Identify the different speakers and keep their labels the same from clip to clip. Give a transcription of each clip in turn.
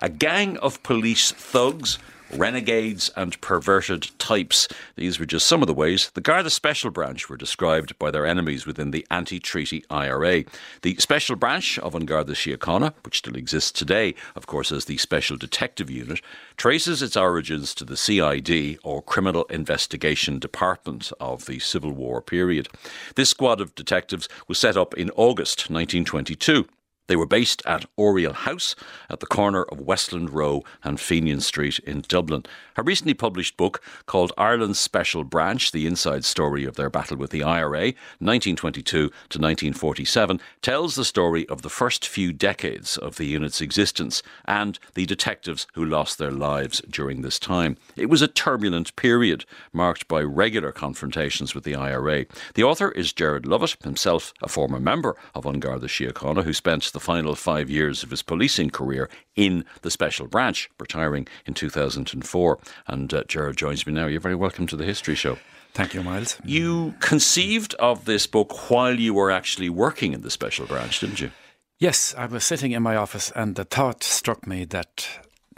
Speaker 1: A gang of police thugs renegades and perverted types. These were just some of the ways the Garda Special Branch were described by their enemies within the anti treaty IRA. The Special Branch of Garda Síochána, which still exists today, of course, as the Special Detective Unit, traces its origins to the CID, or Criminal Investigation Department, of the Civil War period. This squad of detectives was set up in August 1922. They were based at Oriel House at the corner of Westland Row and Fenian Street in Dublin. A recently published book called Ireland's Special Branch The Inside Story of Their Battle with the IRA, 1922 to 1947, tells the story of the first few decades of the unit's existence and the detectives who lost their lives during this time. It was a turbulent period marked by regular confrontations with the IRA. The author is Gerard Lovett, himself a former member of An Garda Síochána, who spent the final five years of his policing career in the Special Branch, retiring in 2004. And uh, Gerard joins me now. You're very welcome to the History Show.
Speaker 2: Thank you, Myles.
Speaker 1: You conceived of this book while you were actually working in the Special Branch, didn't you?
Speaker 2: Yes, I was sitting in my office and the thought struck me that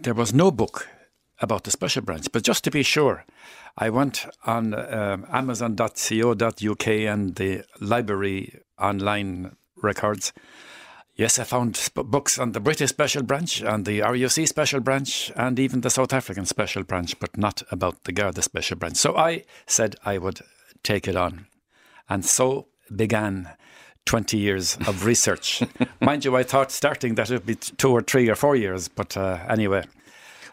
Speaker 2: there was no book about the Special Branch. But just to be sure, I went on um, amazon.co.uk and the library online records Yes, I found books on the British Special Branch, and the RUC Special Branch, and even the South African Special Branch, but not about the Garda Special Branch. So I said I would take it on. And so began 20 years of research. Mind you, I thought starting that it would be two or three or four years, but uh, anyway,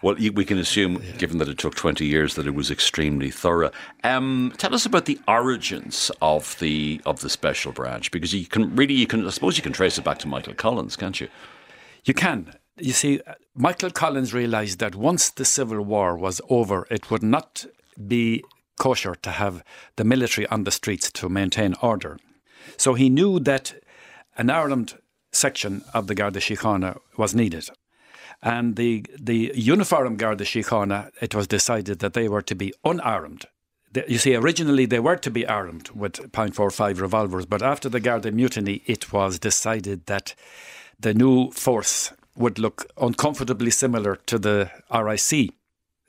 Speaker 1: well, we can assume, given that it took 20 years, that it was extremely thorough. Um, tell us about the origins of the of the special branch, because you can really, you can, I suppose, you can trace it back to Michael Collins, can't you?
Speaker 2: You can. You see, Michael Collins realised that once the Civil War was over, it would not be kosher to have the military on the streets to maintain order. So he knew that an armed section of the Garda Síochána was needed. And the, the Uniform the Síochána, it was decided that they were to be unarmed. You see, originally they were to be armed with .45 revolvers, but after the Garda mutiny, it was decided that the new force would look uncomfortably similar to the RIC.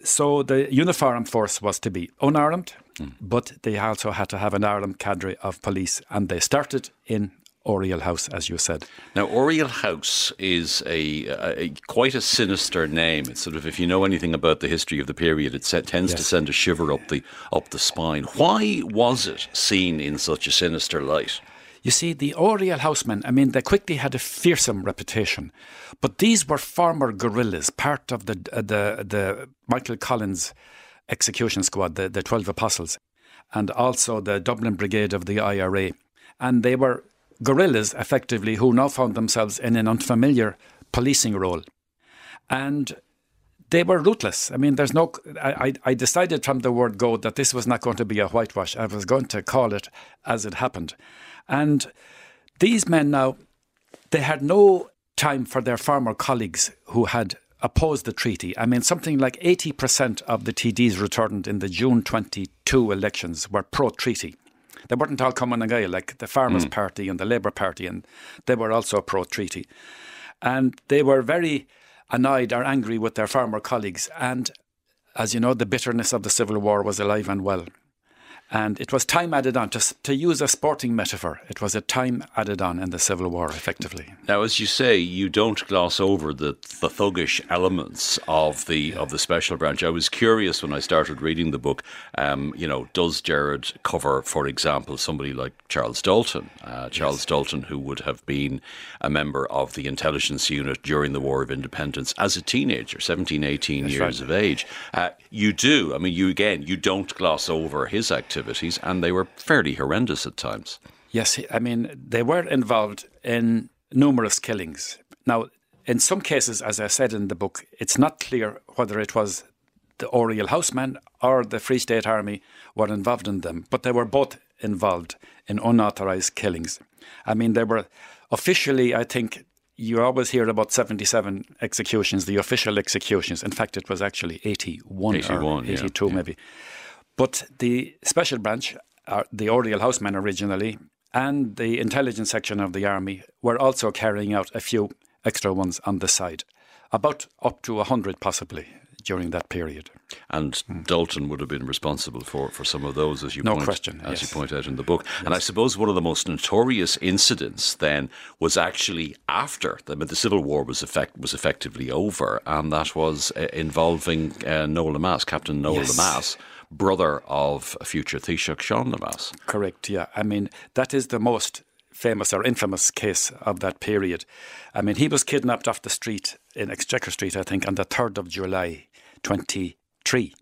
Speaker 2: So the uniform force was to be unarmed, mm. but they also had to have an armed cadre of police, and they started in Oriel House, as you said.
Speaker 1: Now, Oriel House is a, a, a, quite a sinister name. It's sort of, if you know anything about the history of the period, it tends yes. to send a shiver up the up the spine. Why was it seen in such a sinister light?
Speaker 2: You see, the Oriel Housemen, I mean, they quickly had a fearsome reputation, but these were former guerrillas, part of the uh, the the Michael Collins execution squad, the, the Twelve Apostles, and also the Dublin Brigade of the IRA, and they were guerrillas, effectively, who now found themselves in an unfamiliar policing role. And they were ruthless. I mean, there's no. I, I decided from the word go that this was not going to be a whitewash. I was going to call it as it happened. And these men now, they had no time for their former colleagues who had opposed the treaty. I mean, something like 80% of the TDs returned in the June 22 elections were pro treaty. They weren't all coming and going, like the Farmers' mm. Party and the Labour Party, and they were also pro treaty. And they were very annoyed or angry with their farmer colleagues. And as you know, the bitterness of the Civil War was alive and well. And it was time added on. To, to use a sporting metaphor, it was a time added on in the Civil War, effectively.
Speaker 1: Now, as you say, you don't gloss over the, the thuggish elements of the yeah. of the special branch. I was curious when I started reading the book. Um, you know, does Gerard cover, for example, somebody like Charles Dalton? Uh, Charles yes. Dalton, who would have been a member of the intelligence unit during the War of Independence as a teenager, 17, 18 That's years right. of age. Uh, you do. I mean, you again, you don't gloss over his activity activities, and they were fairly horrendous at times.
Speaker 2: Yes, I mean, they were involved in numerous killings. Now, in some cases, as I said in the book, it's not clear whether it was the Oriel Housemen or the Free State Army were involved in them, but they were both involved in unauthorized killings. I mean, they were officially, I think, you always hear about 77 executions, the official executions. In fact, it was actually 81, 81 or 82 yeah, maybe. But the special branch, uh, the Oriel Housemen originally, and the intelligence section of the army were also carrying out a few extra ones on the side. About up to 100 possibly during that period.
Speaker 1: And mm. Dalton would have been responsible for, for some of those, as you
Speaker 2: no
Speaker 1: point,
Speaker 2: question,
Speaker 1: as
Speaker 2: yes.
Speaker 1: you point out in the book.
Speaker 2: Yes.
Speaker 1: And I suppose one of the most notorious incidents then was actually after the, the Civil War was effect, was effectively over, and that was uh, involving uh, Noel Lemass, Captain Noel
Speaker 2: yes.
Speaker 1: Lemass brother of future Taoiseach Sean Lemass.
Speaker 2: Correct, yeah. I mean, that is the most famous or infamous case of that period. I mean, he was kidnapped off the street in Exchequer Street, I think, on the 3rd of July 23.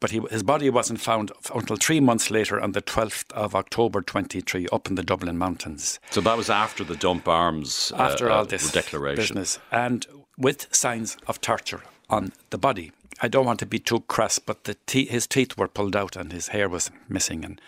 Speaker 2: But he, his body wasn't found until three months later on the 12th of October 23 up in the Dublin Mountains.
Speaker 1: So that was after the dump arms
Speaker 2: after
Speaker 1: uh,
Speaker 2: all this
Speaker 1: declaration.
Speaker 2: business and with signs of torture on the body. I don't want to be too crass, but the te- his teeth were pulled out and his hair was missing. And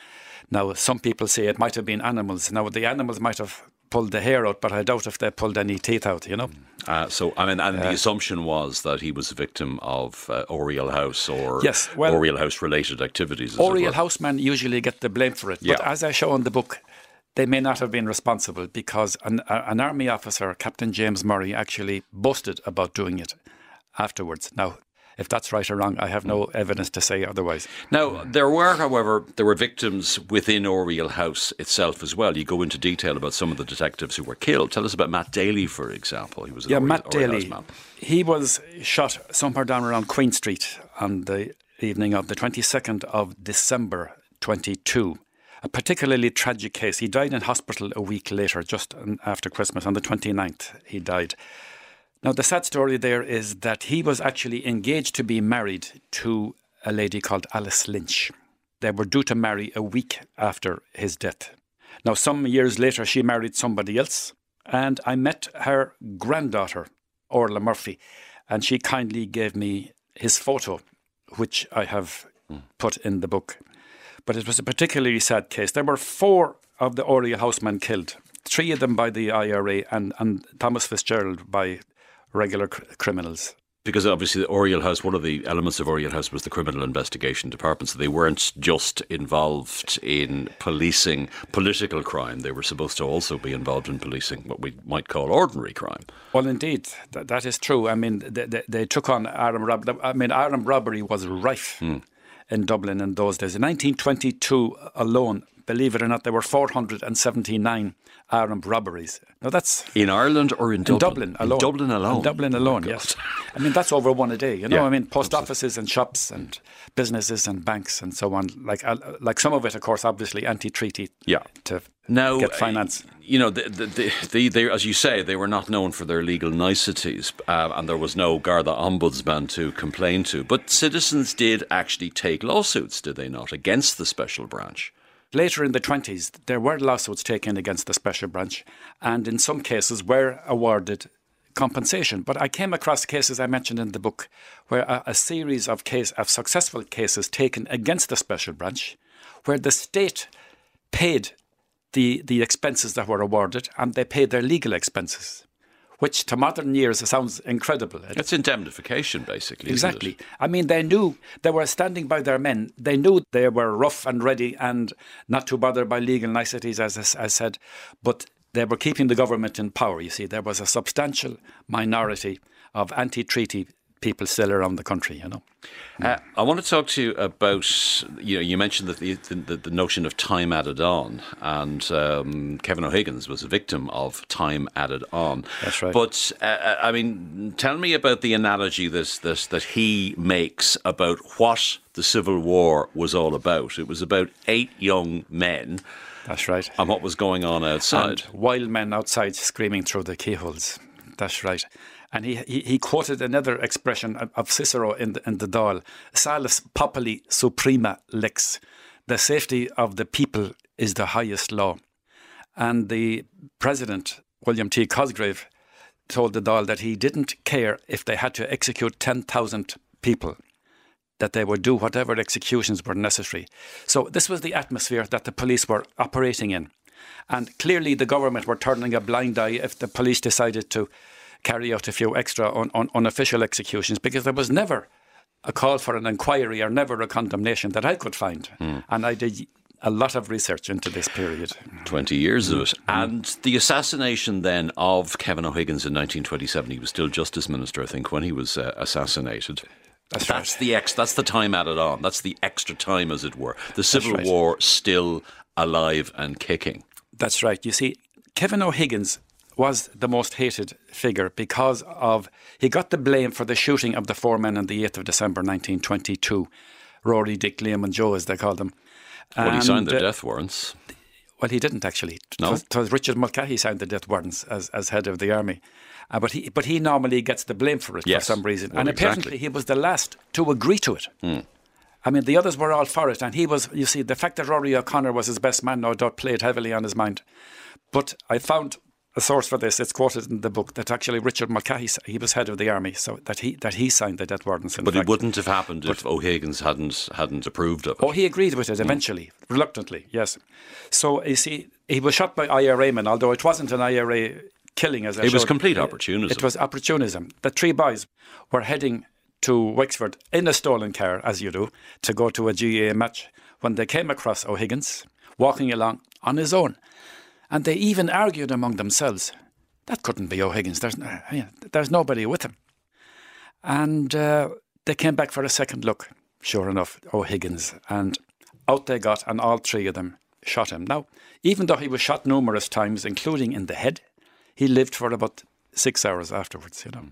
Speaker 2: now some people say it might have been animals. Now the animals might have pulled the hair out, but I doubt if they pulled any teeth out. You know.
Speaker 1: Uh, so I mean, and uh, the assumption was that he was a victim of uh, Oriel House or
Speaker 2: yes, well,
Speaker 1: Oriel House related activities.
Speaker 2: Oriel Housemen usually get the blame for it,
Speaker 1: yeah.
Speaker 2: but as I show in the book. They may not have been responsible because an, an army officer, Captain James Murray, actually boasted about doing it afterwards. Now, if that's right or wrong, I have no mm. evidence to say otherwise.
Speaker 1: Now, there were, however, there were victims within Oriel House itself as well. You go into detail about some of the detectives who were killed. Tell us about Matt Daly, for example. He was
Speaker 2: yeah,
Speaker 1: Oriel,
Speaker 2: Matt
Speaker 1: Oriel
Speaker 2: Daly. He was shot somewhere down around Queen Street on the evening of the 22nd of December 22. A particularly tragic case. He died in hospital a week later, just after Christmas, on the 29th. He died. Now, the sad story there is that he was actually engaged to be married to a lady called Alice Lynch. They were due to marry a week after his death. Now, some years later, she married somebody else, and I met her granddaughter, Orla Murphy, and she kindly gave me his photo, which I have mm. put in the book. But it was a particularly sad case. There were four of the Oriel housemen killed, three of them by the IRA, and, and Thomas Fitzgerald by regular cr- criminals.
Speaker 1: Because obviously, the Oriel House, one of the elements of Oriel House was the criminal investigation department. So they weren't just involved in policing political crime, they were supposed to also be involved in policing what we might call ordinary crime.
Speaker 2: Well, indeed, that, that is true. I mean, they, they, they took on armed robbery. I mean, armed robbery was rife mm. in Dublin in those days. In 1922 alone, believe it or not, there were 479 armed robberies. Now that's
Speaker 1: in Ireland or in Dublin.
Speaker 2: In Dublin alone.
Speaker 1: In Dublin alone.
Speaker 2: In Dublin alone.
Speaker 1: Oh
Speaker 2: yes. I mean that's over one a day. You know,
Speaker 1: yeah,
Speaker 2: I mean post
Speaker 1: absolutely.
Speaker 2: offices and shops and businesses and banks and so on. Like uh, like some of it, of course, obviously anti-treaty.
Speaker 1: Yeah.
Speaker 2: To
Speaker 1: now,
Speaker 2: get finance.
Speaker 1: You know, the, the, the, the, they, as you say, they were not known for their legal niceties, uh, and there was no Garda ombudsman to complain to. But citizens did actually take lawsuits, did they not, against the special branch?
Speaker 2: Later in the 20s, there were lawsuits taken against the special branch, and in some cases were awarded compensation. But I came across cases I mentioned in the book where a, a series of case of successful cases taken against the special branch, where the state paid the the expenses that were awarded, and they paid their legal expenses which to modern years sounds incredible.
Speaker 1: It's indemnification, basically.
Speaker 2: Exactly. I mean, they knew they were standing by their men. They knew they were rough and ready and not too bothered by legal niceties, as I said, but they were keeping the government in power. You see, there was a substantial minority of anti treaty people still around the country, you know.
Speaker 1: Uh, I want to talk to you about, you know, you mentioned that the, the, the notion of time added on, and um, Kevin O'Higgins was a victim of time added on.
Speaker 2: That's right.
Speaker 1: But, uh, I mean, tell me about the analogy that, that, that he makes about what the Civil War was all about. It was about eight young men.
Speaker 2: That's right.
Speaker 1: And what was going on outside.
Speaker 2: And wild men outside screaming through the keyholes. That's right. And he, he, he, quoted another expression of Cicero in the, in the Dáil Salus populi suprema lex. The safety of the people is the highest law. And the president, William T. Cosgrave, told the Dáil that he didn't care if they had to execute 10,000 people, that they would do whatever executions were necessary. So, this was the atmosphere that the police were operating in. And clearly, the government were turning a blind eye if the police decided to carry out a few extra un- un- unofficial executions because there was never a call for an inquiry or never a condemnation that I could find.
Speaker 1: Mm.
Speaker 2: And I did a lot of research into this period.
Speaker 1: 20 years of it. And the assassination then of Kevin O'Higgins in 1927, he was still Justice Minister, I think, when he was uh, assassinated.
Speaker 2: That's,
Speaker 1: That's
Speaker 2: right.
Speaker 1: the ex. That's the time added on. That's the extra time, as it were. The Civil
Speaker 2: right.
Speaker 1: War still alive and kicking.
Speaker 2: That's right. You see, Kevin O'Higgins was the most hated figure because of he got the blame for the shooting of the four men on the 8th of December 1922. Rory, Dick, Liam, and Joe, as they called them.
Speaker 1: Well, he signed the
Speaker 2: uh,
Speaker 1: death warrants.
Speaker 2: Well, he didn't actually.
Speaker 1: No?
Speaker 2: It was Richard Mulcahy signed the death warrants as, as head of the army. Uh, but he but he normally gets the blame for it
Speaker 1: Yes.
Speaker 2: for some reason.
Speaker 1: Well,
Speaker 2: and
Speaker 1: exactly.
Speaker 2: apparently he was the last to agree to it.
Speaker 1: Hmm.
Speaker 2: I mean, the others were all for it. And he was, you see, the fact that Rory O'Connor was his best man, no doubt, played heavily on his mind. But I found a source for this. It's quoted in the book that actually Richard Mulcahy, he was head of the army, so that he that he signed the death warrants.
Speaker 1: But it wouldn't have happened if O'Higgins hadn't hadn't approved of it.
Speaker 2: Oh, he agreed with it eventually, reluctantly, yes. So you see, he was shot by IRA men, although it wasn't an IRA killing as I
Speaker 1: It was complete opportunism.
Speaker 2: It was opportunism. The three boys were heading to Wexford in a stolen car, as you do, to go to a GAA match when they came across O'Higgins walking along on his own. And they even argued among themselves, that couldn't be O'Higgins. There's, no- there's nobody with him. And uh, they came back for a second look. Sure enough, O'Higgins. And out they got, and all three of them shot him. Now, even though he was shot numerous times, including in the head, he lived for about six hours afterwards, you know.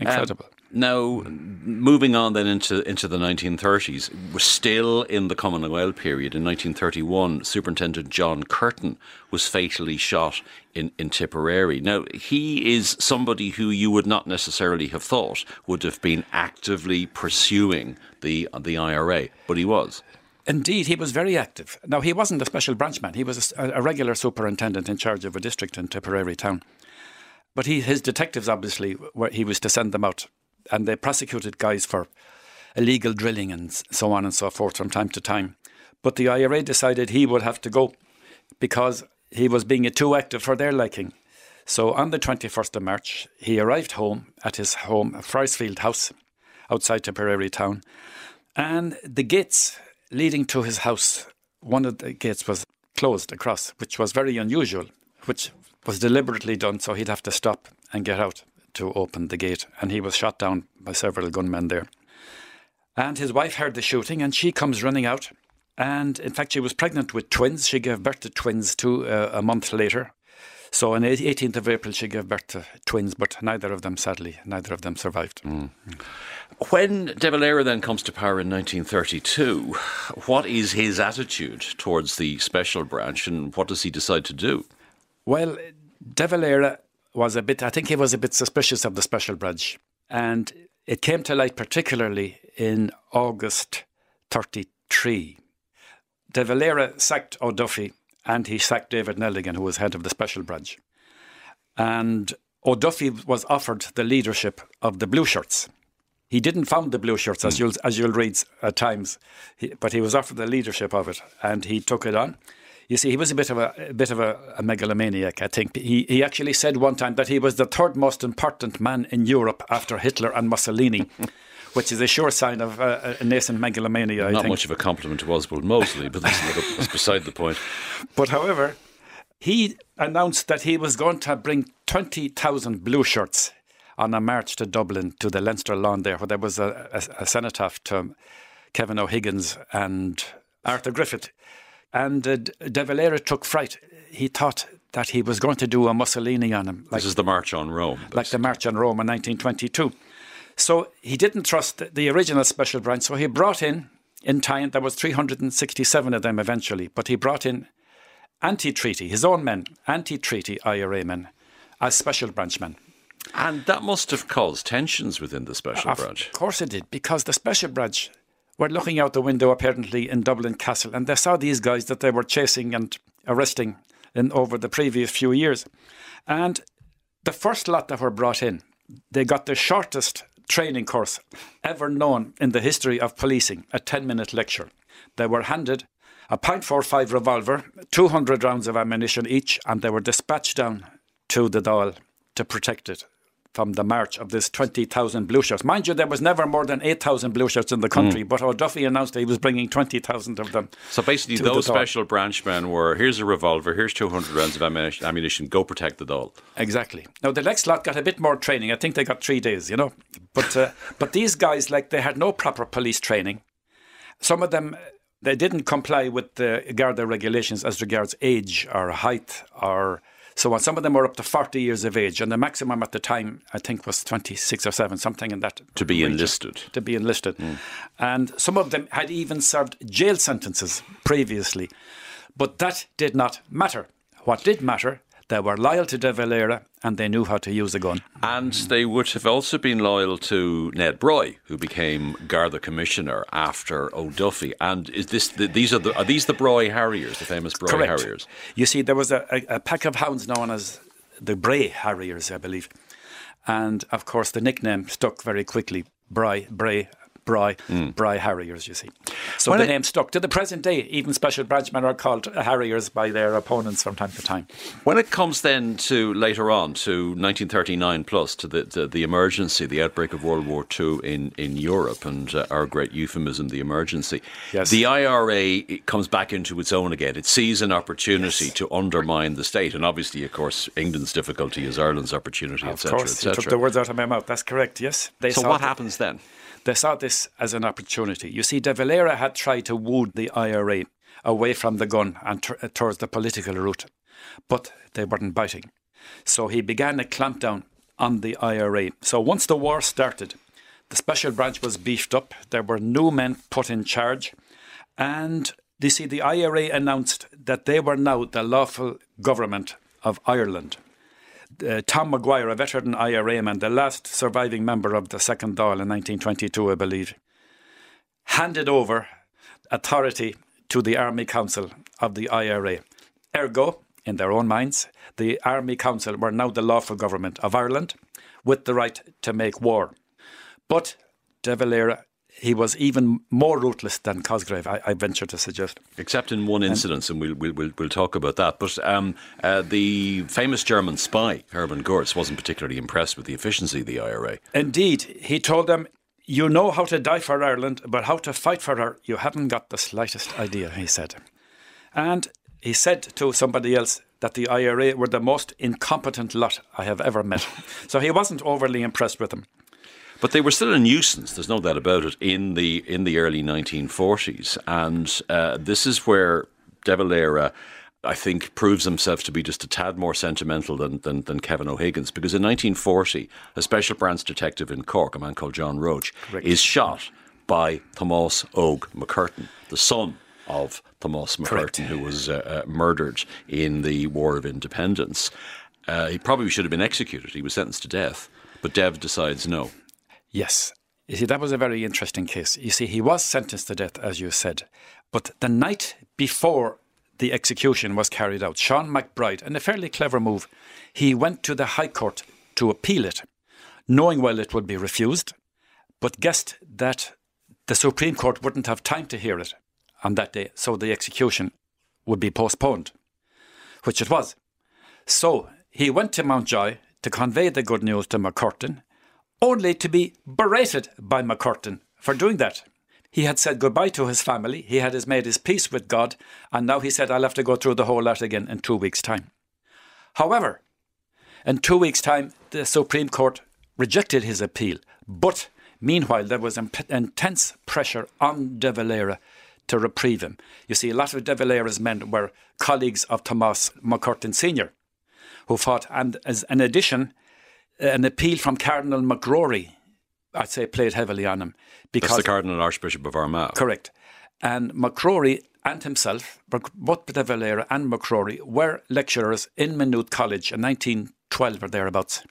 Speaker 2: Incredible.
Speaker 1: Now, moving on then into into the 1930s, we're still in the Commonwealth period. In 1931, Superintendent John Curtin was fatally shot in, in Tipperary. Now, he is somebody who you would not necessarily have thought would have been actively pursuing the the IRA, but he was.
Speaker 2: Indeed, he was very active. Now, he wasn't a special branch man. He was a, a regular superintendent in charge of a district in Tipperary town. But he, his detectives, obviously, were, he was to send them out. And they prosecuted guys for illegal drilling and so on and so forth from time to time. But the IRA decided he would have to go because he was being too active for their liking. So on the 21st of March, he arrived home at his home, Friesfield House, outside Tipperary town. And the gates leading to his house, one of the gates was closed across, which was very unusual, which was deliberately done so he'd have to stop and get out to open the gate. And he was shot down by several gunmen there. And his wife heard the shooting and she comes running out. And in fact, she was pregnant with twins. She gave birth to twins two uh, a month later. So on the 18th of April, she gave birth to twins, but neither of them, sadly, neither of them survived.
Speaker 1: When De Valera then comes to power in 1932, what is his attitude towards the special branch and what does he decide to do?
Speaker 2: Well, De Valera was a bit, I think he was a bit suspicious of the special branch. And it came to light particularly in August 33. De Valera sacked O'Duffy and he sacked David Nelligan, who was head of the special branch. And O'Duffy was offered the leadership of the Blue Shirts. He didn't found the Blue Shirts, as hmm. you'll as you'll read at times, he, but he was offered the leadership of it, and he took it on. You see, he was a bit of a, a bit of a, a megalomaniac. I think he he actually said one time that he was the third most important man in Europe after Hitler and Mussolini, which is a sure sign of uh, a nascent megalomania. I
Speaker 1: Not much of a compliment to Oswald Mosley, but that's, another, that's beside the point.
Speaker 2: But however, he announced that he was going to bring 20,000 blue shirts on a march to Dublin to the Leinster lawn there, where there was a, a, a cenotaph to Kevin O'Higgins and Arthur Griffith. And uh, De Valera took fright. He thought that he was going to do a Mussolini on him, like,
Speaker 1: This is the March on Rome.
Speaker 2: like the March on Rome in 1922. So he didn't trust the- the original special branch, so he brought in, in time, there was 367 of them eventually, but he brought in anti-treaty, his own men, anti-treaty IRA men, as special branch men.
Speaker 1: And that must have caused tensions within the special branch.
Speaker 2: Of course it did, because the special branch were looking out the window apparently in Dublin Castle, and they saw these guys that they were chasing and arresting in over the previous few years. And the first lot that were brought in, they got the shortest training course ever known in the history of policing, a 10 minute lecture. They were handed a .45 revolver, 200 rounds of ammunition each, and they were dispatched down to the Dáil to protect it from the march of this 20,000 blue shirts. Mind you, there was never more than 8,000 blue shirts in the country, mm. but O'Duffy announced that he was bringing 20,000 of them.
Speaker 1: So basically, those special branchmen were here's a revolver, here's 200 rounds of ammunition, go protect the Dáil.
Speaker 2: Exactly. Now, the next lot got a bit more training. I think they got three days, you know. But, uh, but these guys, like, they had no proper police training. Some of them they didn't comply with the Garda regulations as regards age or height or so. Some of them were up to 40 years of age, and the maximum at the time, I think, was 26 or 7, something in that.
Speaker 1: To be region, enlisted.
Speaker 2: To be enlisted. Mm. And some of them had even served jail sentences previously. But that did not matter. What did matter they were loyal to De Valera and they knew how to use a gun.
Speaker 1: And they would have also been loyal to Ned Broy, who became Garda Commissioner after O'Duffy. And is this the, these are the are these the Broy Harriers, the famous Broy
Speaker 2: Correct.
Speaker 1: Harriers?
Speaker 2: You see, there was a, a, a pack of hounds known as the Bray Harriers, I believe. And of course, the nickname stuck very quickly. Bray, Bray Bry, mm. Bry Harriers, you see. So when the name stuck. To the present day, even special branchmen are called Harriers by their opponents from time to time.
Speaker 1: When it comes then to later on, to 1939 plus, to the, the, the emergency, the outbreak of World War II in, in Europe, and uh, our great euphemism, the emergency, yes. the IRA comes back into its own again. It sees an opportunity yes. to undermine the state. And obviously, of course, England's difficulty is Ireland's opportunity, etc.
Speaker 2: Of course, you took the words out of my mouth. That's correct, yes.
Speaker 1: They so what happens then?
Speaker 2: They saw this as an opportunity. You see, De Valera had tried to woo the IRA away from the gun and t- uh, towards the political route, but they weren't biting. So he began a clampdown on the IRA. So once the war started, the special branch was beefed up. There were new men put in charge. And you see, the IRA announced that they were now the lawful government of Ireland uh, Tom Maguire, a veteran IRA man, the last surviving member of the Second Dáil in 1922, I believe, handed over authority to the Army Council of the IRA. Ergo, in their own minds, the Army Council were now the lawful government of Ireland with the right to make war. But De Valera he was even more ruthless than Cosgrave, I, I venture to suggest.
Speaker 1: Except in one incident, and, and we'll, we'll, we'll, talk about that. But um, uh, the famous German spy, Hermann Goertz, wasn't particularly impressed with the efficiency of the IRA.
Speaker 2: Indeed. He told them, You know how to die for Ireland, but how to fight for her, you haven't got the slightest idea, he said. And he said to somebody else, that the IRA were the most incompetent lot I have ever met. so he wasn't overly impressed with them.
Speaker 1: But they were still a nuisance. There's no doubt about it in the in the early 1940s, and uh, this is where De Valera. I think proves himself to be just a tad more sentimental than, than, than, Kevin O'Higgins because in 1940, a special branch detective in Cork, a man called John Roche, Correct. is shot by Thomas Og McCurtain, the son of Thomas McCurtain, who was uh, uh, murdered in the War of Independence. Uh, he probably should have been executed. He was sentenced to death, but Dev decides no.
Speaker 2: Yes. You see, that was a very interesting case. You see, he was sentenced to death, as you said, but the night before the execution was carried out, Sean MacBride, in a fairly clever move, he went to the High Court to appeal it, knowing well it would be refused, but guessed that the Supreme Court wouldn't have time to hear it on that day, so the execution would be postponed, which it was. So he went to Mountjoy to convey the good news to McCurtain, only to be berated by McCurtain for doing that. He had said goodbye to his family, he had made his peace with God, and now he said, I'll have to go through the whole lot again in two weeks' time. However, in two weeks' time, the Supreme Court rejected his appeal, but meanwhile, there was imp- intense pressure on De Valera to reprieve him. You see, a lot of De Valera's men were colleagues of Thomas McCurtain Sr., who fought, and as in addition, Uh, an appeal from Cardinal McCrory, I'd say, played heavily on him.
Speaker 1: Because That's the Cardinal Archbishop of Armagh.
Speaker 2: Correct. And McCrory and himself, both De Valera and McCrory, were lecturers in Maynooth College in 1912 or thereabouts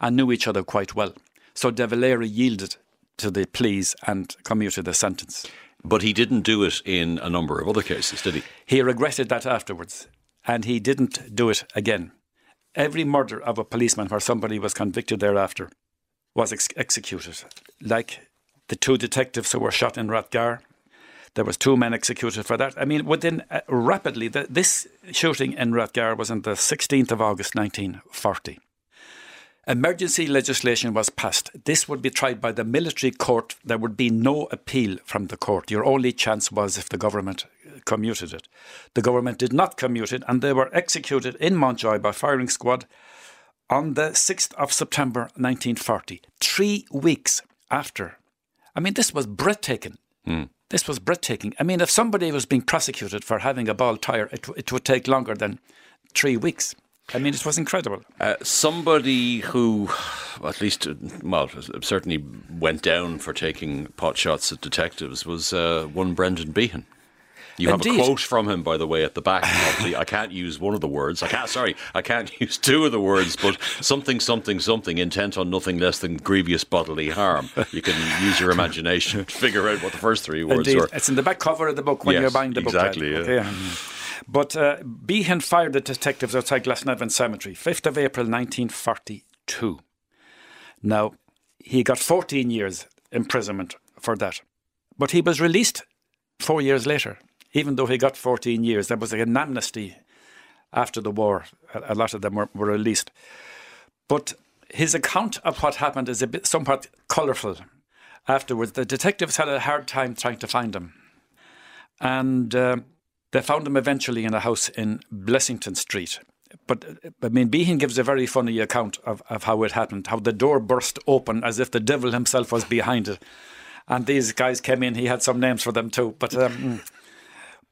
Speaker 2: and knew each other quite well. So De Valera yielded to the pleas and commuted the sentence.
Speaker 1: But he didn't do it in a number of other cases, did he?
Speaker 2: He regretted that afterwards, and he didn't do it again. Every murder of a policeman where somebody was convicted thereafter was ex- executed. Like the two detectives who were shot in Rathgar, there was two men executed for that. I mean, within uh, rapidly, the, this shooting in Rathgar was on the 16th of August 1940. Emergency legislation was passed. This would be tried by the military court. There would be no appeal from the court. Your only chance was if the government commuted it. The government did not commute it, and they were executed in Mountjoy by firing squad on the 6th of September 1940, three weeks after. I mean, this was breathtaking. Mm. This was breathtaking. I mean, if somebody was being prosecuted for having a bald tire, it, it would take longer than three weeks. I mean, it was incredible.
Speaker 1: Uh, somebody who, at least, well, certainly went down for taking pot shots at detectives was uh, one Brendan Behan. You Indeed. have a quote from him, by the way, at the back. I can't use one of the words. I can't. Sorry, I can't use two of the words. But something, something, something, intent on nothing less than grievous bodily harm. You can use your imagination to figure out what the first three words
Speaker 2: Indeed.
Speaker 1: were.
Speaker 2: It's in the back cover of the book when
Speaker 1: yes,
Speaker 2: you're buying the
Speaker 1: book. Exactly. Yeah.
Speaker 2: Okay. But uh, Behan fired the detectives outside Glasnevin Cemetery, 5th of April 1942. Now, he got 14 years imprisonment for that. But he was released four years later even though he got 14 years, there was an amnesty after the war. A lot of them were, were released. But his account of what happened is a bit somewhat colourful. Afterwards, the detectives had a hard time trying to find him. And uh, they found him eventually in a house in Blessington Street. But I mean, Behan gives a very funny account of, of how it happened, how the door burst open as if the devil himself was behind it. And these guys came in, he had some names for them too. But um,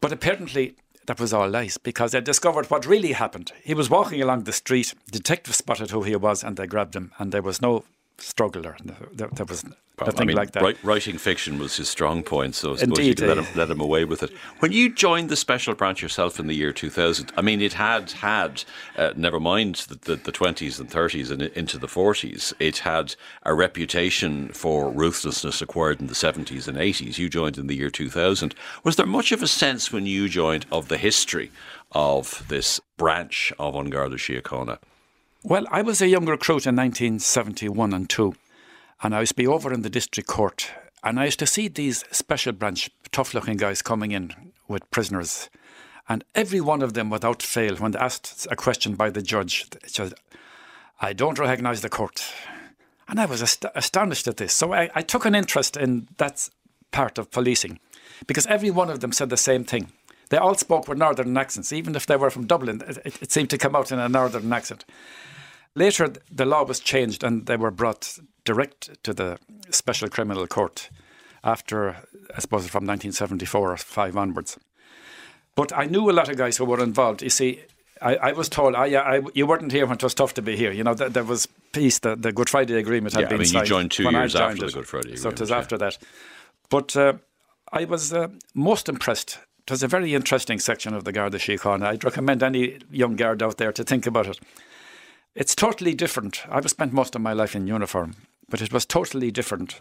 Speaker 2: but apparently, that was all lies because they discovered what really happened. He was walking along the street, detectives spotted who he was, and they grabbed him, and there was no struggle or there, there was well, nothing I
Speaker 1: mean,
Speaker 2: like that.
Speaker 1: writing fiction was his strong point, so I suppose Indeed, you could let, him, let him away with it. When you joined the special branch yourself in the year 2000, I mean, it had had, uh, never mind the, the, the, 20s and 30s and into the 40s, it had a reputation for ruthlessness acquired in the 70s and 80s. You joined in the year 2000. Was there much of a sense when you joined of the history of this branch of An Garda Síochána?
Speaker 2: Well, I was a young recruit in 1971 and 2 and I used to be over in the district court, and I used to see these special branch, tough looking guys coming in with prisoners. And every one of them, without fail, when asked a question by the judge, said, I don't recognise the court. And I was ast- astonished at this. So I, I took an interest in that part of policing because every one of them said the same thing. They all spoke with northern accents, even if they were from Dublin. It, it, seemed to come out in a northern accent. Later, the law was changed and they were brought direct to the Special Criminal Court after, I suppose, from 1974 or 5 onwards. But I knew a lot of guys who were involved. You see, I, I was told, oh, yeah, I, you weren't here when it was tough to be here. You know, th- there was peace, the, the Good Friday Agreement had
Speaker 1: yeah,
Speaker 2: been
Speaker 1: I mean,
Speaker 2: signed.
Speaker 1: you joined two years after it. the Good Friday
Speaker 2: Agreement.
Speaker 1: So
Speaker 2: it was yeah. after that. But uh, I was uh, most impressed. It was a very interesting section of the Garda Síochána. I'd recommend any young guard out there to think about it. It's totally different. I've spent most of my life in uniform, but it was totally different.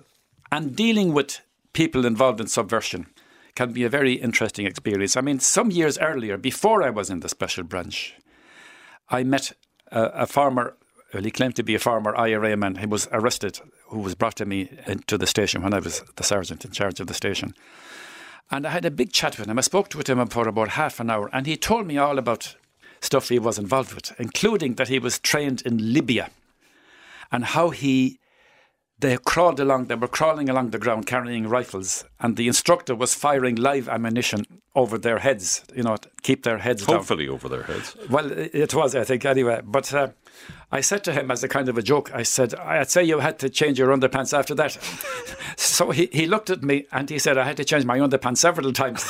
Speaker 2: And dealing with people involved in subversion can be a very interesting experience. I mean, some years earlier, before I was in the special branch, I met a, a farmer. Well, he claimed to be a farmer, IRA man. He was arrested, who was brought to me into the station when I was the sergeant in charge of the station. And I had a big chat with him. I spoke to him for about half an hour, and he told me all about stuff he was involved with, including that he was trained in Libya and how he they crawled along, they were crawling along the ground carrying rifles, and the instructor was firing live ammunition over their heads, you know, keep their heads
Speaker 1: Hopefully
Speaker 2: down.
Speaker 1: over their heads.
Speaker 2: Well, it was, I think, anyway. But uh, I said to him as a kind of a joke, I said, I'd say you had to change your underpants after that. so he, he looked at me and he said, I had to change my underpants several times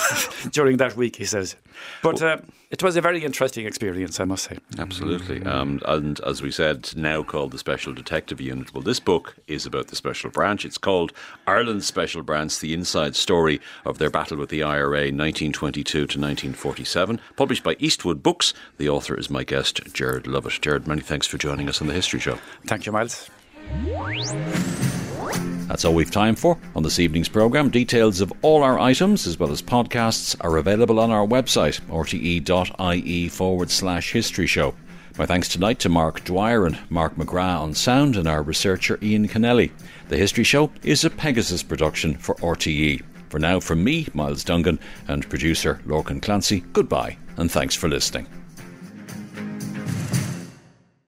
Speaker 2: during that week, he says. But uh, it was a very interesting experience, I must say.
Speaker 1: Absolutely. Um, and as we said, now called the Special Detective Unit. Well, this book is about the Special Branch. It's called Ireland's Special Branch The Inside Story of Their Battle with the IRA 1922 to 1947. Published by Eastwood Books. The author is my guest, Gerard Lovett. Gerard, many thanks for joining us on the History Show.
Speaker 2: Thank you, Myles.
Speaker 1: That's all we've time for on this evening's programme. Details of all our items, as well as podcasts, are available on our website, rte.ie forward slash history show. My thanks tonight to Mark Dwyer and Mark McGrath on sound and our researcher Ian Kennelly. The History Show is a Pegasus production for RTE. For now, from me, Myles Dungan, and producer Lorcan Clancy, goodbye and thanks for listening.